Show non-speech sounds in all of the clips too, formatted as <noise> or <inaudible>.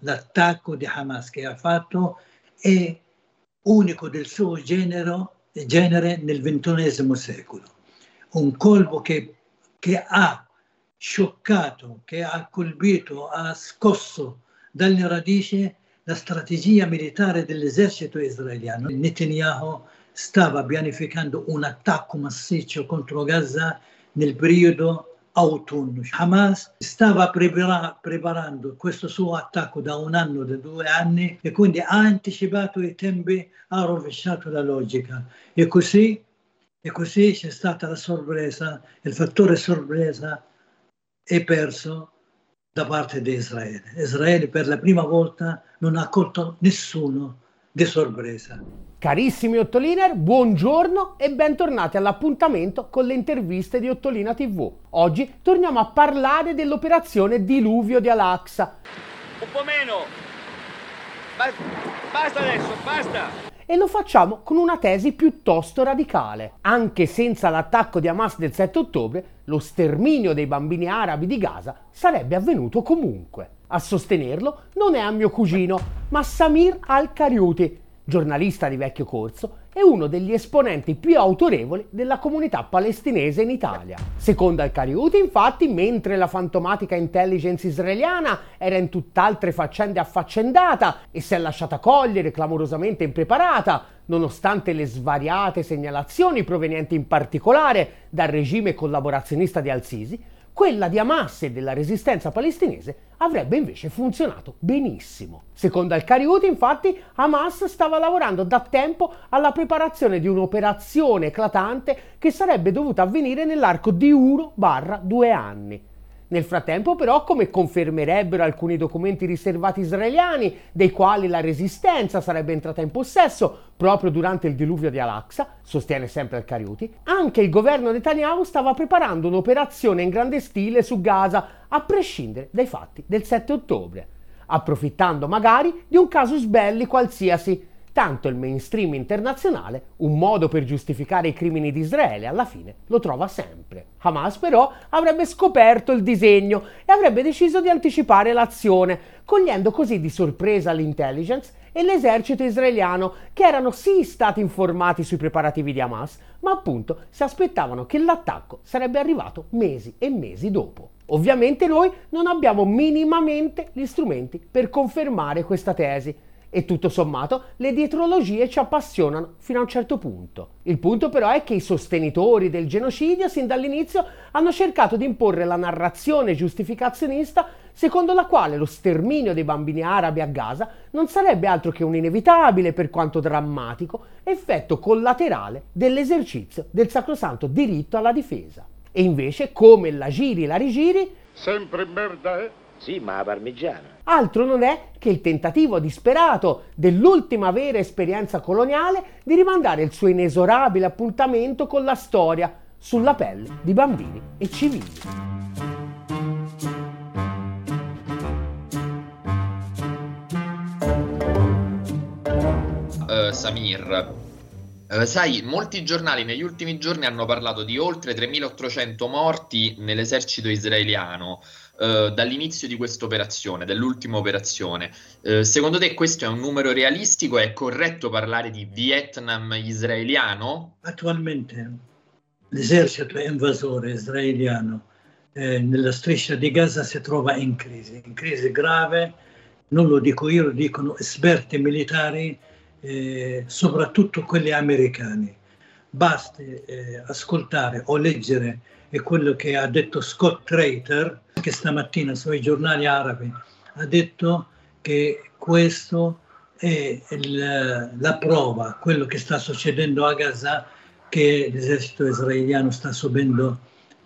L'attacco di Hamas che ha fatto è unico del suo genere, genere nel XXI secolo. Un colpo che, che ha scioccato, che ha colpito, ha scosso dalle radici la strategia militare dell'esercito israeliano. Netanyahu stava pianificando un attacco massiccio contro Gaza nel periodo autunno. Hamas stava prepara- preparando questo suo attacco da un anno, da due anni e quindi ha anticipato i tempi, ha rovesciato la logica e così, e così c'è stata la sorpresa, il fattore sorpresa è perso da parte di Israele. Israele per la prima volta non ha colto nessuno di sorpresa. Carissimi Ottoliner, buongiorno e bentornati all'appuntamento con le interviste di Ottolina TV. Oggi torniamo a parlare dell'operazione Diluvio di Al-Aqsa. Un po' meno. Basta adesso, basta e lo facciamo con una tesi piuttosto radicale. Anche senza l'attacco di Hamas del 7 ottobre, lo sterminio dei bambini arabi di Gaza sarebbe avvenuto comunque. A sostenerlo non è a mio cugino, ma Samir al-Kariuti, giornalista di vecchio corso e uno degli esponenti più autorevoli della comunità palestinese in Italia. Secondo Al-Kariuti, infatti, mentre la fantomatica intelligence israeliana era in tutt'altre faccende affaccendata e si è lasciata cogliere clamorosamente impreparata, nonostante le svariate segnalazioni provenienti in particolare dal regime collaborazionista di Al-Sisi, quella di Hamas e della resistenza palestinese avrebbe invece funzionato benissimo. Secondo Al-Kariuti, infatti, Hamas stava lavorando da tempo alla preparazione di un'operazione eclatante che sarebbe dovuta avvenire nell'arco di 1-2 anni. Nel frattempo però, come confermerebbero alcuni documenti riservati israeliani, dei quali la resistenza sarebbe entrata in possesso proprio durante il diluvio di Al-Aqsa, sostiene sempre Al-Kariuti, anche il governo Netanyahu stava preparando un'operazione in grande stile su Gaza, a prescindere dai fatti del 7 ottobre, approfittando magari di un casus belli qualsiasi, tanto il mainstream internazionale, un modo per giustificare i crimini di Israele, alla fine lo trova sempre. Hamas però avrebbe scoperto il disegno e avrebbe deciso di anticipare l'azione, cogliendo così di sorpresa l'intelligence e l'esercito israeliano, che erano sì stati informati sui preparativi di Hamas, ma appunto si aspettavano che l'attacco sarebbe arrivato mesi e mesi dopo. Ovviamente noi non abbiamo minimamente gli strumenti per confermare questa tesi, e tutto sommato le dietrologie ci appassionano fino a un certo punto. Il punto però è che i sostenitori del genocidio sin dall'inizio hanno cercato di imporre la narrazione giustificazionista secondo la quale lo sterminio dei bambini arabi a Gaza non sarebbe altro che un inevitabile, per quanto drammatico, effetto collaterale dell'esercizio del sacrosanto diritto alla difesa. E invece, come la giri la rigiri, sempre merda, eh? Sì, ma parmigiana. Altro non è che il tentativo disperato dell'ultima vera esperienza coloniale di rimandare il suo inesorabile appuntamento con la storia sulla pelle di bambini e civili. Uh, Samir, uh, sai, molti giornali negli ultimi giorni hanno parlato di oltre 3.800 morti nell'esercito israeliano. Eh, dall'inizio di questa operazione, dell'ultima operazione. Uh, secondo te questo è un numero realistico? È corretto parlare di Vietnam israeliano? Attualmente l'esercito invasore israeliano eh, nella striscia di Gaza si trova in crisi, in crisi grave, non lo dico io, lo dicono esperti militari, eh, soprattutto quelli americani. Basti eh, ascoltare o leggere quello che ha detto Scott Traiter, che stamattina sui giornali arabi ha detto che questo è il, la prova, quello che sta succedendo a Gaza, che l'esercito israeliano sta subendo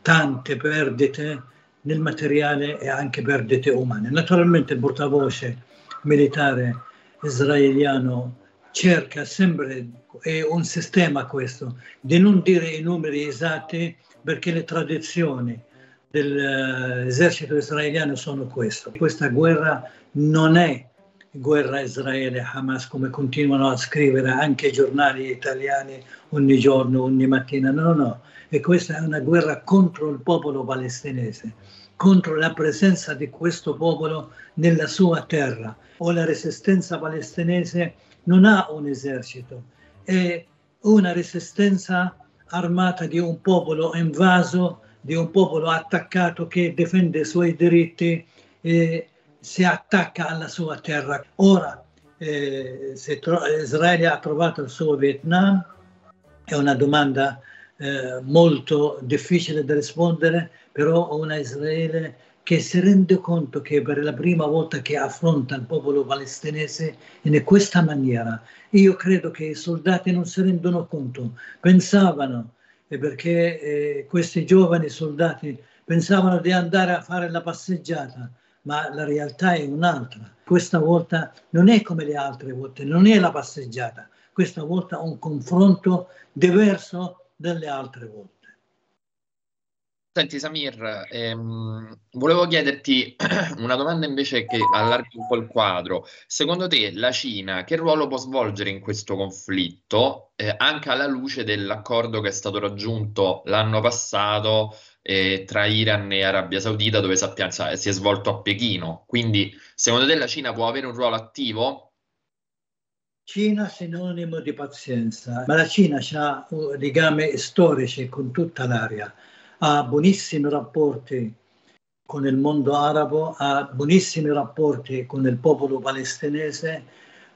tante perdite nel materiale e anche perdite umane. Naturalmente il portavoce militare israeliano cerca sempre, è un sistema questo, di non dire i numeri esatti perché le tradizioni dell'esercito israeliano sono queste. Questa guerra non è guerra Israele-Hamas come continuano a scrivere anche i giornali italiani ogni giorno, ogni mattina. No, no, e questa è una guerra contro il popolo palestinese, contro la presenza di questo popolo nella sua terra. O la resistenza palestinese non ha un esercito, è una resistenza armata di un popolo invaso, di un popolo attaccato che difende i suoi diritti e si attacca alla sua terra. Ora eh, tro- Israele ha trovato il suo Vietnam, è una domanda eh, molto difficile da rispondere, però una Israele che si rende conto che per la prima volta che affronta il popolo palestinese in questa maniera, io credo che i soldati non si rendono conto, pensavano, perché eh, questi giovani soldati pensavano di andare a fare la passeggiata, ma la realtà è un'altra. Questa volta non è come le altre volte, non è la passeggiata, questa volta un confronto diverso dalle altre volte. Senti Samir, ehm, volevo chiederti <clears throat> una domanda invece che allarga un po' il quadro. Secondo te la Cina che ruolo può svolgere in questo conflitto, eh, anche alla luce dell'accordo che è stato raggiunto l'anno passato eh, tra Iran e Arabia Saudita, dove sappiamo si è svolto a Pechino? Quindi secondo te la Cina può avere un ruolo attivo? Cina sinonimo di pazienza, ma la Cina ha legami storici con tutta l'area ha buonissimi rapporti con il mondo arabo, ha buonissimi rapporti con il popolo palestinese,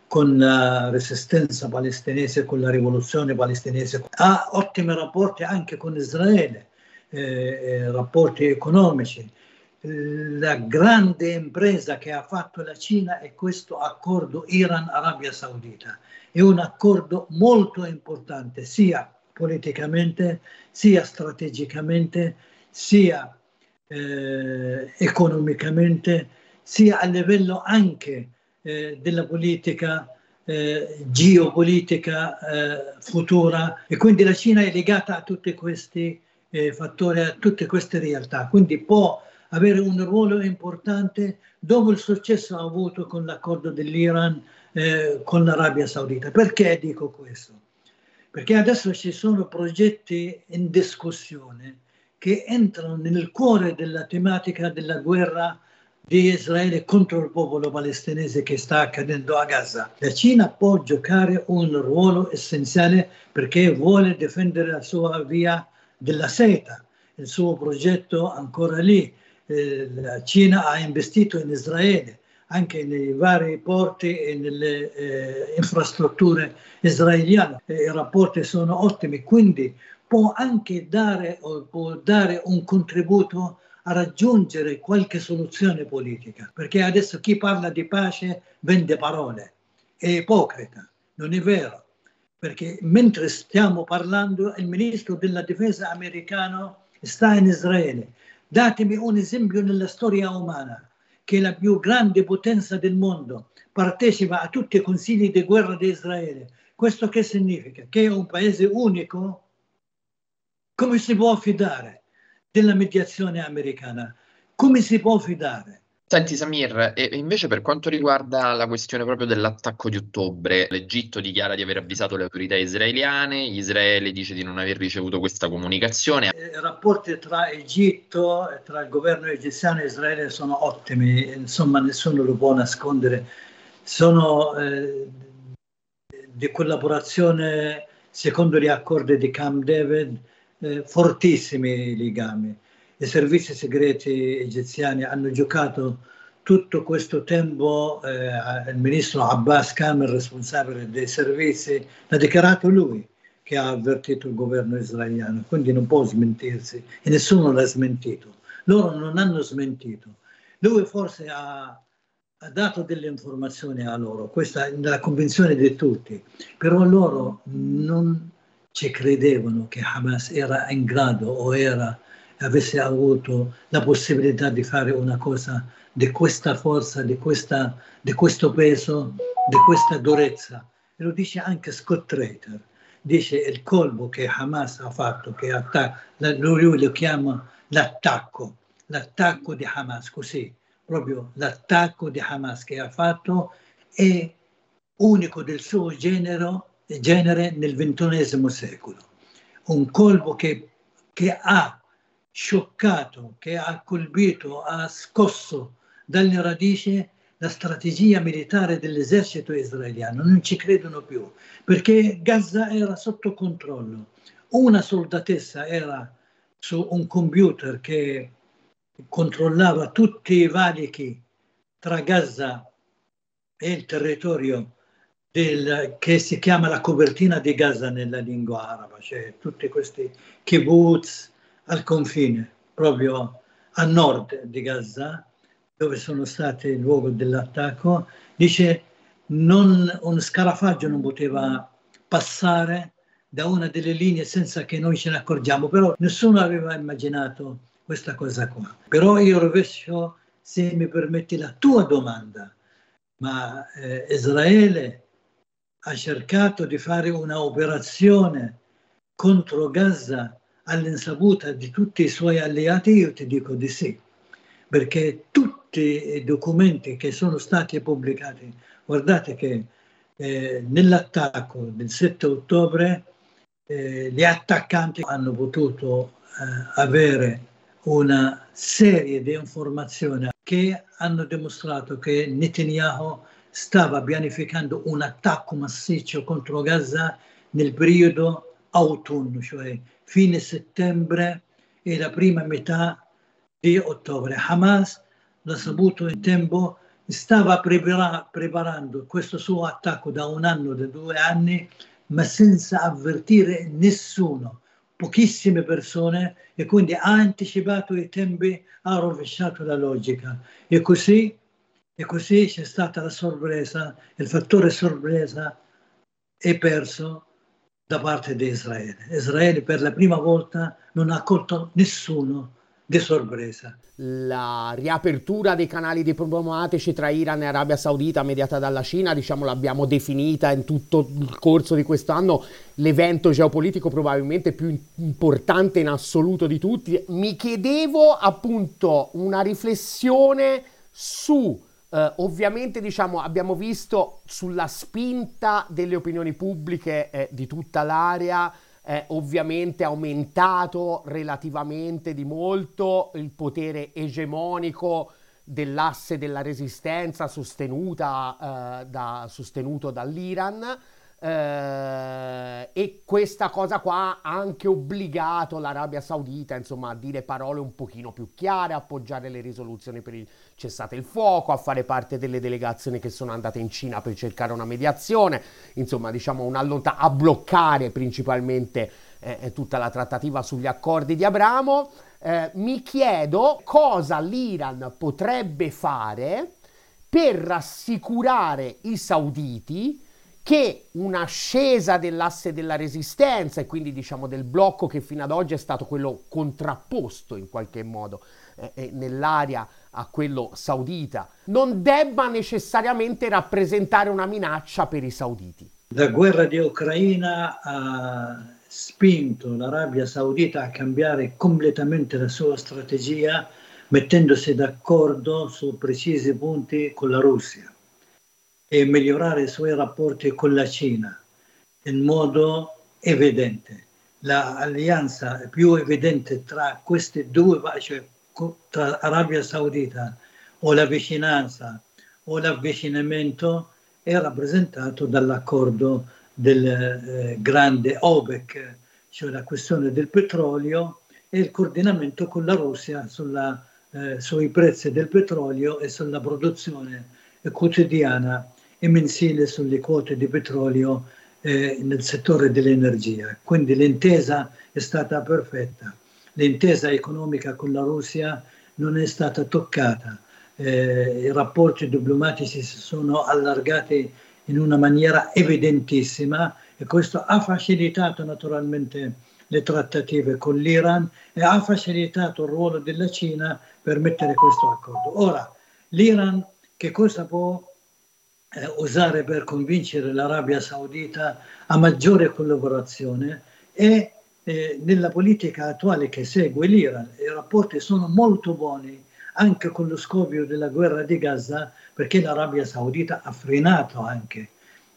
con la resistenza palestinese, con la rivoluzione palestinese, ha ottimi rapporti anche con Israele, eh, eh rapporti economici. La grande impresa che ha fatto la Cina è questo accordo Iran-Arabia Saudita. È un accordo molto importante sia politicamente, sia strategicamente, sia eh, economicamente, sia a livello anche eh, della politica eh, geopolitica eh, futura e quindi la Cina è legata a tutti questi eh, fattori, a tutte queste realtà, quindi può avere un ruolo importante dopo il successo avuto con l'accordo dell'Iran eh, con l'Arabia Saudita. Perché dico questo? Perché adesso ci sono progetti in discussione che entrano nel cuore della tematica della guerra di Israele contro il popolo palestinese che sta accadendo a Gaza. La Cina può giocare un ruolo essenziale perché vuole difendere la sua via della seta, il suo progetto ancora lì. Eh, la Cina ha investito in Israele, anche nei vari porti e nelle eh, infrastrutture israeliane. I rapporti sono ottimi, quindi può anche dare, può dare un contributo a raggiungere qualche soluzione politica, perché adesso chi parla di pace vende parole, è ipocrita, non è vero, perché mentre stiamo parlando il ministro della difesa americano sta in Israele. Datemi un esempio nella storia umana che è la più grande potenza del mondo, partecipa a tutti i consigli di guerra di Israele. Questo che significa? Che è un paese unico? Come si può fidare della mediazione americana? Come si può fidare? Senti Samir, e invece per quanto riguarda la questione proprio dell'attacco di ottobre, l'Egitto dichiara di aver avvisato le autorità israeliane, Israele dice di non aver ricevuto questa comunicazione. I rapporti tra Egitto, tra il governo egiziano e Israele sono ottimi, insomma nessuno lo può nascondere, sono eh, di collaborazione secondo gli accordi di Camp David, eh, fortissimi legami i servizi segreti egiziani hanno giocato tutto questo tempo, eh, il ministro Abbas Kamel, responsabile dei servizi, l'ha dichiarato lui che ha avvertito il governo israeliano, quindi non può smentirsi e nessuno l'ha smentito. Loro non hanno smentito. Lui forse ha, ha dato delle informazioni a loro, questa è la convinzione di tutti, però loro non ci credevano che Hamas era in grado o era avesse avuto la possibilità di fare una cosa di questa forza, di, questa, di questo peso, di questa durezza. E lo dice anche Scott Trader, dice il colpo che Hamas ha fatto, che attac- lui lo chiama l'attacco, l'attacco di Hamas, così, proprio l'attacco di Hamas che ha fatto è unico del suo genere, genere nel XXI secolo. Un colpo che, che ha scioccato, che ha colpito, ha scosso dalle radici la strategia militare dell'esercito israeliano. Non ci credono più perché Gaza era sotto controllo. Una soldatessa era su un computer che controllava tutti i valichi tra Gaza e il territorio del, che si chiama la copertina di Gaza nella lingua araba, cioè tutti questi kibbutz al confine, proprio a nord di Gaza, dove sono stati il luogo dell'attacco, dice non, un scarafaggio non poteva passare da una delle linee senza che noi ce ne accorgiamo, però nessuno aveva immaginato questa cosa qua. Però io rovescio, se mi permetti, la tua domanda, ma eh, Israele ha cercato di fare un'operazione contro Gaza all'insaputa di tutti i suoi alleati, io ti dico di sì, perché tutti i documenti che sono stati pubblicati, guardate che eh, nell'attacco del 7 ottobre eh, gli attaccanti hanno potuto eh, avere una serie di informazioni che hanno dimostrato che Netanyahu stava pianificando un attacco massiccio contro Gaza nel periodo autunno, cioè fine settembre e la prima metà di ottobre. Hamas l'ha saputo in tempo, stava prepara- preparando questo suo attacco da un anno, da due anni, ma senza avvertire nessuno, pochissime persone, e quindi ha anticipato i tempi, ha rovesciato la logica. E così, e così c'è stata la sorpresa, il fattore sorpresa è perso da parte di Israele. Israele per la prima volta non ha colto nessuno di sorpresa. La riapertura dei canali diplomatici tra Iran e Arabia Saudita mediata dalla Cina, diciamo l'abbiamo definita in tutto il corso di quest'anno l'evento geopolitico probabilmente più importante in assoluto di tutti. Mi chiedevo appunto una riflessione su Uh, ovviamente diciamo, abbiamo visto sulla spinta delle opinioni pubbliche eh, di tutta l'area eh, ovviamente aumentato relativamente di molto il potere egemonico dell'asse della resistenza sostenuta, eh, da, sostenuto dall'Iran eh, e questa cosa qua ha anche obbligato l'Arabia Saudita insomma, a dire parole un pochino più chiare, a appoggiare le risoluzioni per il cessate il fuoco, a fare parte delle delegazioni che sono andate in Cina per cercare una mediazione, insomma diciamo un'allontanamento, a bloccare principalmente eh, tutta la trattativa sugli accordi di Abramo. Eh, mi chiedo cosa l'Iran potrebbe fare per rassicurare i sauditi che un'ascesa dell'asse della resistenza e quindi diciamo del blocco che fino ad oggi è stato quello contrapposto in qualche modo eh, eh, nell'area a quello saudita non debba necessariamente rappresentare una minaccia per i sauditi. La guerra di Ucraina ha spinto l'Arabia Saudita a cambiare completamente la sua strategia mettendosi d'accordo su precisi punti con la Russia e migliorare i suoi rapporti con la Cina in modo evidente. L'alleanza più evidente tra queste due, cioè tra Arabia Saudita o la vicinanza o l'avvicinamento è rappresentato dall'accordo del eh, grande OPEC, cioè la questione del petrolio e il coordinamento con la Russia sulla, eh, sui prezzi del petrolio e sulla produzione quotidiana e mensile sulle quote di petrolio eh, nel settore dell'energia. Quindi l'intesa è stata perfetta. L'intesa economica con la Russia non è stata toccata. Eh, I rapporti diplomatici si sono allargati in una maniera evidentissima e questo ha facilitato naturalmente le trattative con l'Iran e ha facilitato il ruolo della Cina per mettere questo accordo. Ora, l'Iran che cosa può eh, usare per convincere l'Arabia Saudita a maggiore collaborazione e eh, nella politica attuale che segue l'Iran. I rapporti sono molto buoni anche con lo scoppio della guerra di Gaza perché l'Arabia Saudita ha frenato anche,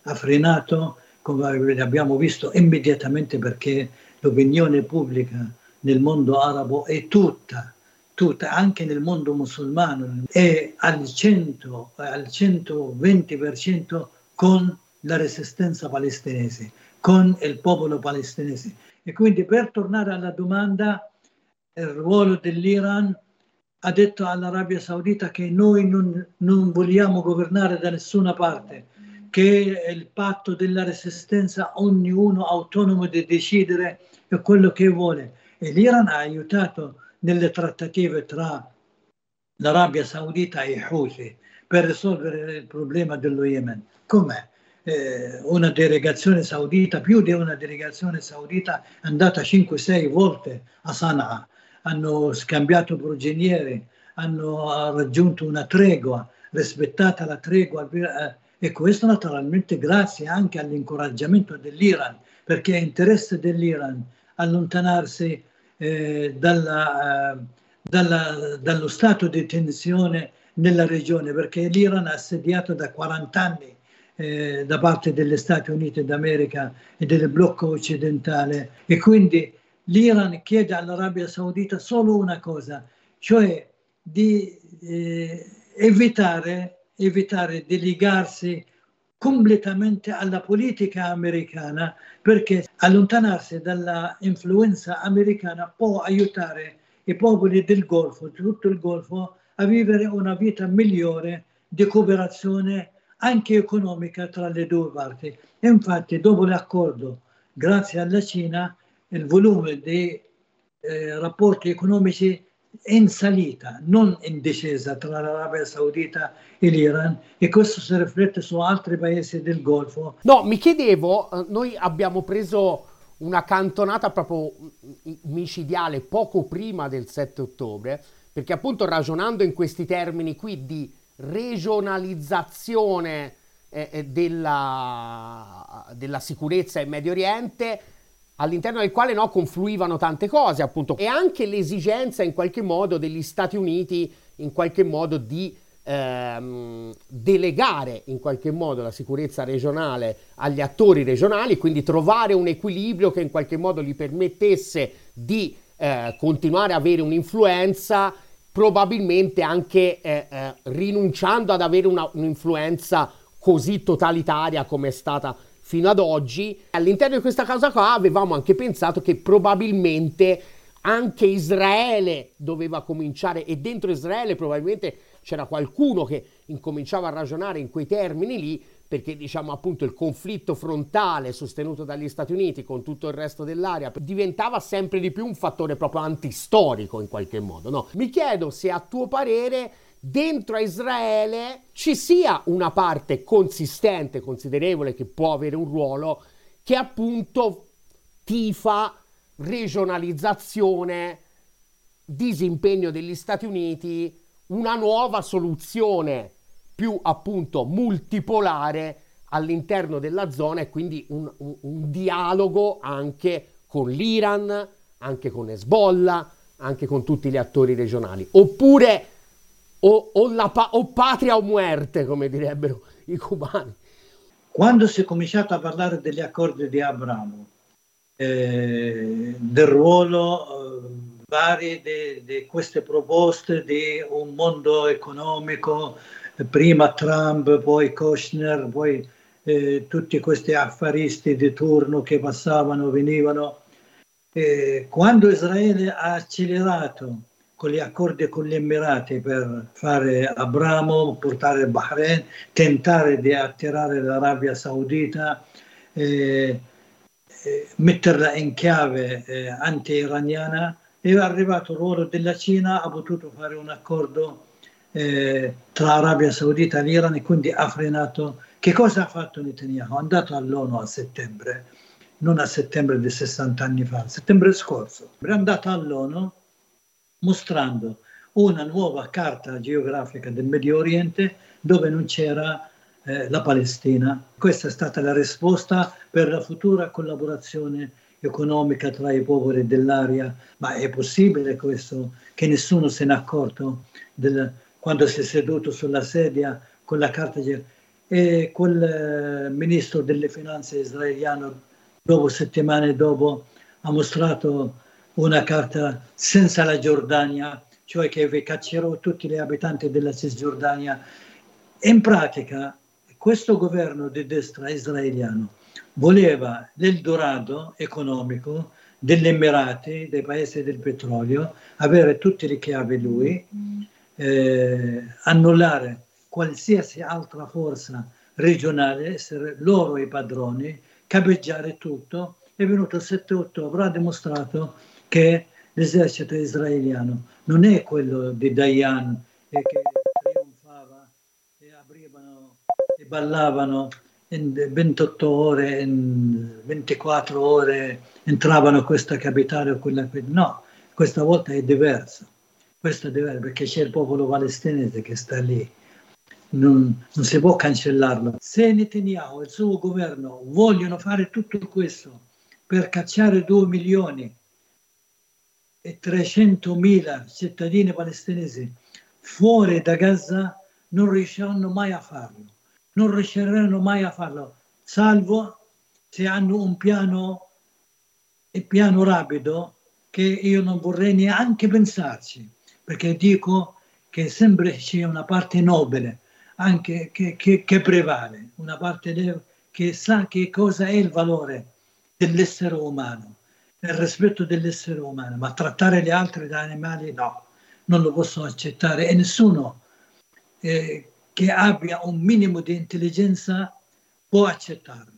ha frenato come abbiamo visto immediatamente perché l'opinione pubblica nel mondo arabo è tutta, tutta, anche nel mondo musulmano, è al, 100, al 120% con la resistenza palestinese, con il popolo palestinese. E quindi per tornare alla domanda, il ruolo dell'Iran ha detto all'Arabia Saudita che noi non, non vogliamo governare da nessuna parte, che il patto della resistenza, ognuno autonomo di decidere quello che vuole. E l'Iran ha aiutato nelle trattative tra l'Arabia Saudita e Houthi per risolvere il problema dello Yemen. Com'è? Eh, una delegazione saudita, più di una delegazione saudita è andata 5-6 volte a Sana'a, hanno scambiato prigionieri, hanno raggiunto una tregua, rispettata la tregua eh, e questo naturalmente grazie anche all'incoraggiamento dell'Iran, perché è interesse dell'Iran allontanarsi eh, dalla, eh, dalla, dallo stato di tensione nella regione, perché l'Iran è assediato da 40 anni eh, da parte degli Stati Uniti d'America e del blocco occidentale. E quindi l'Iran chiede all'Arabia Saudita solo una cosa, cioè di eh, evitare, evitare di legarsi completamente alla politica americana perché allontanarsi dalla influenza americana può aiutare i popoli del Golfo, tutto il Golfo, a vivere una vita migliore di cooperazione anche economica tra le due parti. Infatti dopo l'accordo, grazie alla Cina, il volume dei eh, rapporti economici è in salita, non in discesa tra l'Arabia Saudita e l'Iran e questo si riflette su altri paesi del Golfo. No, mi chiedevo, eh, noi abbiamo preso una cantonata proprio micidiale poco prima del 7 ottobre, perché appunto ragionando in questi termini qui di regionalizzazione eh, eh della, della sicurezza in Medio Oriente, all'interno del quale no, confluivano tante cose, appunto, e anche l'esigenza in qualche modo degli Stati Uniti in qualche modo di ehm, delegare in qualche modo la sicurezza regionale agli attori regionali, quindi trovare un equilibrio che in qualche modo gli permettesse di eh, continuare ad avere un'influenza, probabilmente anche eh, eh, rinunciando ad avere una, un'influenza così totalitaria come è stata fino ad oggi. All'interno di questa cosa qua avevamo anche pensato che probabilmente anche Israele doveva cominciare e dentro Israele probabilmente c'era qualcuno che incominciava a ragionare in quei termini lì perché diciamo appunto il conflitto frontale sostenuto dagli Stati Uniti con tutto il resto dell'area diventava sempre di più un fattore proprio antistorico in qualche modo, no? Mi chiedo se a tuo parere dentro a Israele ci sia una parte consistente, considerevole, che può avere un ruolo, che appunto tifa regionalizzazione, disimpegno degli Stati Uniti, una nuova soluzione più appunto multipolare all'interno della zona e quindi un, un, un dialogo anche con l'Iran, anche con Hezbollah, anche con tutti gli attori regionali. Oppure o, o, la, o patria o muerte, come direbbero i cubani. Quando si è cominciato a parlare degli accordi di Abramo, eh, del ruolo eh, vari di queste proposte di un mondo economico, prima Trump, poi Kushner, poi eh, tutti questi affaristi di turno che passavano, venivano. Eh, quando Israele ha accelerato con gli accordi con gli Emirati per fare Abramo, portare il Bahrain, tentare di attirare l'Arabia Saudita, eh, eh, metterla in chiave eh, anti-iraniana, è arrivato il ruolo della Cina, ha potuto fare un accordo eh, tra Arabia Saudita e l'Iran e quindi ha frenato. Che cosa ha fatto Netanyahu? È andato all'ONU a settembre, non a settembre di 60 anni fa, a settembre scorso. È andato all'ONU mostrando una nuova carta geografica del Medio Oriente dove non c'era eh, la Palestina. Questa è stata la risposta per la futura collaborazione economica tra i popoli dell'area, ma è possibile questo che nessuno se n'è accorto del, quando si è seduto sulla sedia con la carta geografica e quel eh, ministro delle finanze israeliano dopo settimane dopo ha mostrato una carta senza la Giordania, cioè che caccerò tutti gli abitanti della Cisgiordania. In pratica, questo governo di destra israeliano voleva l'Eldorado economico degli Emirati, dei paesi del petrolio, avere tutte le chiavi lui, eh, annullare qualsiasi altra forza regionale, essere loro i padroni, capeggiare tutto. È venuto il 7 ottobre, ha dimostrato che l'esercito israeliano non è quello di Dayan e che trionfava e aprivano e ballavano in 28 ore, in 24 ore entravano questa capitale o quella. No, questa volta è diverso. Questo è diverso perché c'è il popolo palestinese che sta lì. Non, non si può cancellarlo. Se Netanyahu e il suo governo vogliono fare tutto questo per cacciare 2 milioni e 300 mila cittadini palestinesi fuori da Gaza, non riusciranno mai a farlo. Non riusciranno mai a farlo, salvo se hanno un piano, un piano rapido che io non vorrei neanche pensarci, perché dico che sempre c'è una parte nobile, anche che, che, che prevale, una parte che sa che cosa è il valore dell'essere umano, il rispetto dell'essere umano, ma trattare gli altri da animali no, non lo posso accettare e nessuno eh, che abbia un minimo di intelligenza può accettarlo.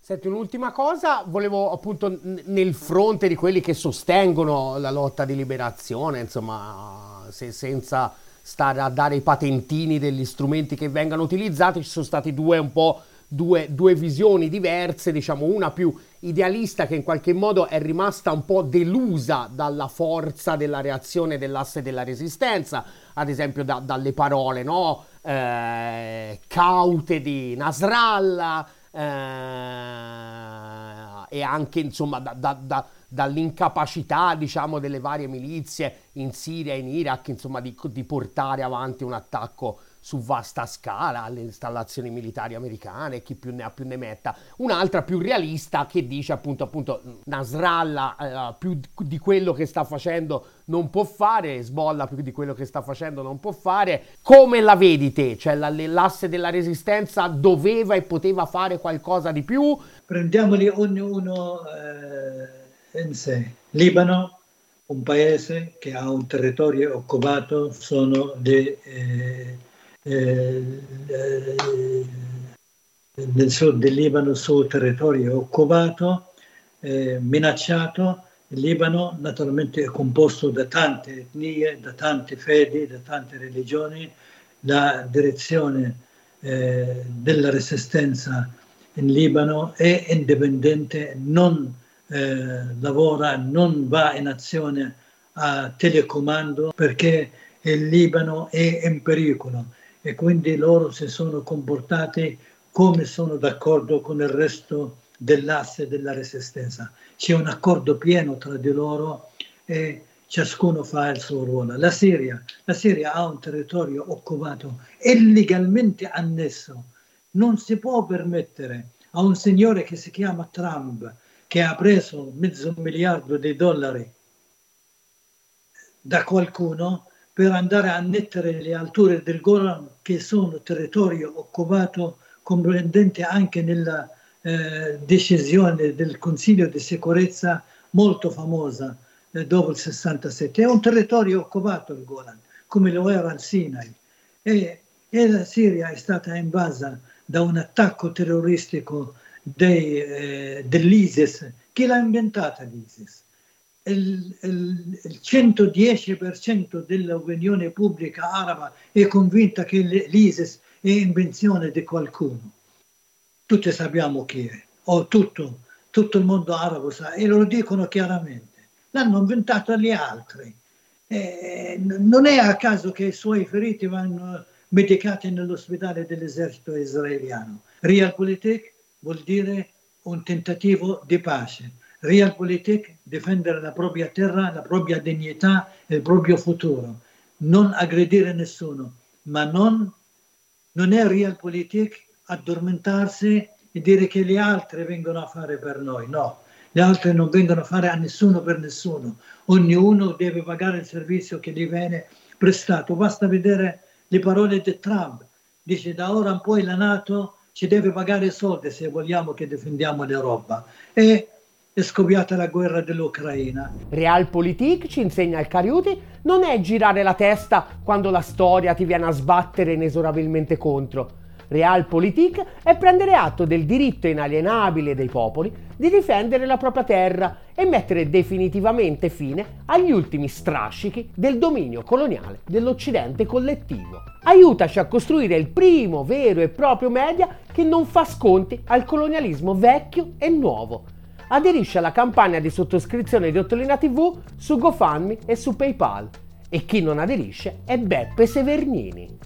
Senti, un'ultima cosa, volevo appunto nel fronte di quelli che sostengono la lotta di liberazione, insomma, se, senza stare a dare i patentini degli strumenti che vengano utilizzati, ci sono stati due un po' due, due visioni diverse, diciamo una più idealista che in qualche modo è rimasta un po' delusa dalla forza della reazione dell'asse della resistenza, ad esempio da, dalle parole no? eh, caute di Nasrallah eh, e anche insomma da, da, da, dall'incapacità diciamo delle varie milizie in Siria e in Iraq insomma di, di portare avanti un attacco su vasta scala alle installazioni militari americane, chi più ne ha più ne metta. Un'altra più realista che dice appunto, appunto Nasrallah eh, più di quello che sta facendo non può fare, Sbolla più di quello che sta facendo non può fare. Come la vedi te? Cioè la, l'asse della resistenza doveva e poteva fare qualcosa di più? Prendiamoli ognuno eh, in sé. Libano, un paese che ha un territorio occupato, sono dei... Eh, eh, eh, nel sud del Libano, suo territorio occupato, eh, minacciato. Il Libano naturalmente è composto da tante etnie, da tante fedi, da tante religioni. La direzione eh, della resistenza in Libano è indipendente, non eh, lavora, non va in azione a telecomando perché il Libano è in pericolo e quindi loro si sono comportati come sono d'accordo con il resto dell'asse della resistenza. C'è un accordo pieno tra di loro e ciascuno fa il suo ruolo. La Siria, la Siria ha un territorio occupato illegalmente annesso. Non si può permettere a un signore che si chiama Trump, che ha preso mezzo miliardo di dollari da qualcuno, per andare a annettere le alture del Golan che sono territorio occupato comprendente anche nella eh, decisione del Consiglio di sicurezza molto famosa eh, dopo il 67. È un territorio occupato il Golan, come lo era il Sinai. E, e la Siria è stata invasa da un attacco terroristico dei, eh, dell'ISIS. Chi l'ha inventata l'ISIS? Il, il, il 110% dell'opinione pubblica araba è convinta che l'ISIS è invenzione di qualcuno. Tutti sappiamo chi è, o tutto, tutto il mondo arabo sa, e lo dicono chiaramente. L'hanno inventato gli altri. Eh, non è a caso che i suoi feriti vanno medicati nell'ospedale dell'esercito israeliano. Realpolitik vuol dire un tentativo di pace Realpolitik, difendere la propria terra, la propria dignità e il proprio futuro, non aggredire nessuno, ma non, non è realpolitik addormentarsi e dire che gli altri vengono a fare per noi, no. le altre non vengono a fare a nessuno per nessuno, ognuno deve pagare il servizio che gli viene prestato. Basta vedere le parole di Trump, dice da ora in poi la Nato ci deve pagare soldi se vogliamo che difendiamo l'Europa. E è scoppiata la guerra dell'Ucraina. Realpolitik, ci insegna il Cariuti, non è girare la testa quando la storia ti viene a sbattere inesorabilmente contro. Realpolitik è prendere atto del diritto inalienabile dei popoli di difendere la propria terra e mettere definitivamente fine agli ultimi strascichi del dominio coloniale dell'Occidente collettivo. Aiutaci a costruire il primo vero e proprio media che non fa sconti al colonialismo vecchio e nuovo aderisce alla campagna di sottoscrizione di Ottolina TV su GoFundMe e su PayPal. E chi non aderisce è Beppe Severnini.